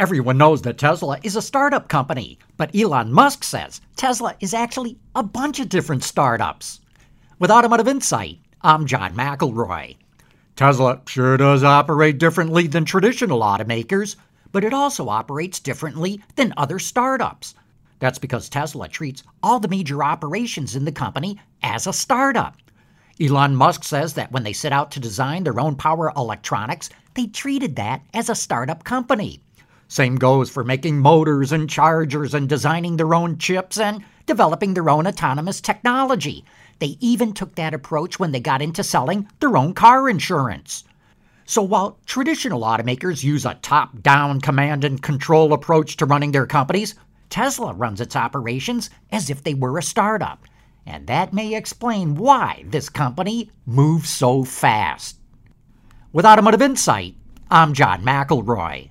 Everyone knows that Tesla is a startup company, but Elon Musk says Tesla is actually a bunch of different startups. With Automotive Insight, I'm John McElroy. Tesla sure does operate differently than traditional automakers, but it also operates differently than other startups. That's because Tesla treats all the major operations in the company as a startup. Elon Musk says that when they set out to design their own power electronics, they treated that as a startup company. Same goes for making motors and chargers and designing their own chips and developing their own autonomous technology. They even took that approach when they got into selling their own car insurance. So while traditional automakers use a top down command and control approach to running their companies, Tesla runs its operations as if they were a startup. And that may explain why this company moves so fast. With Automotive Insight, I'm John McElroy.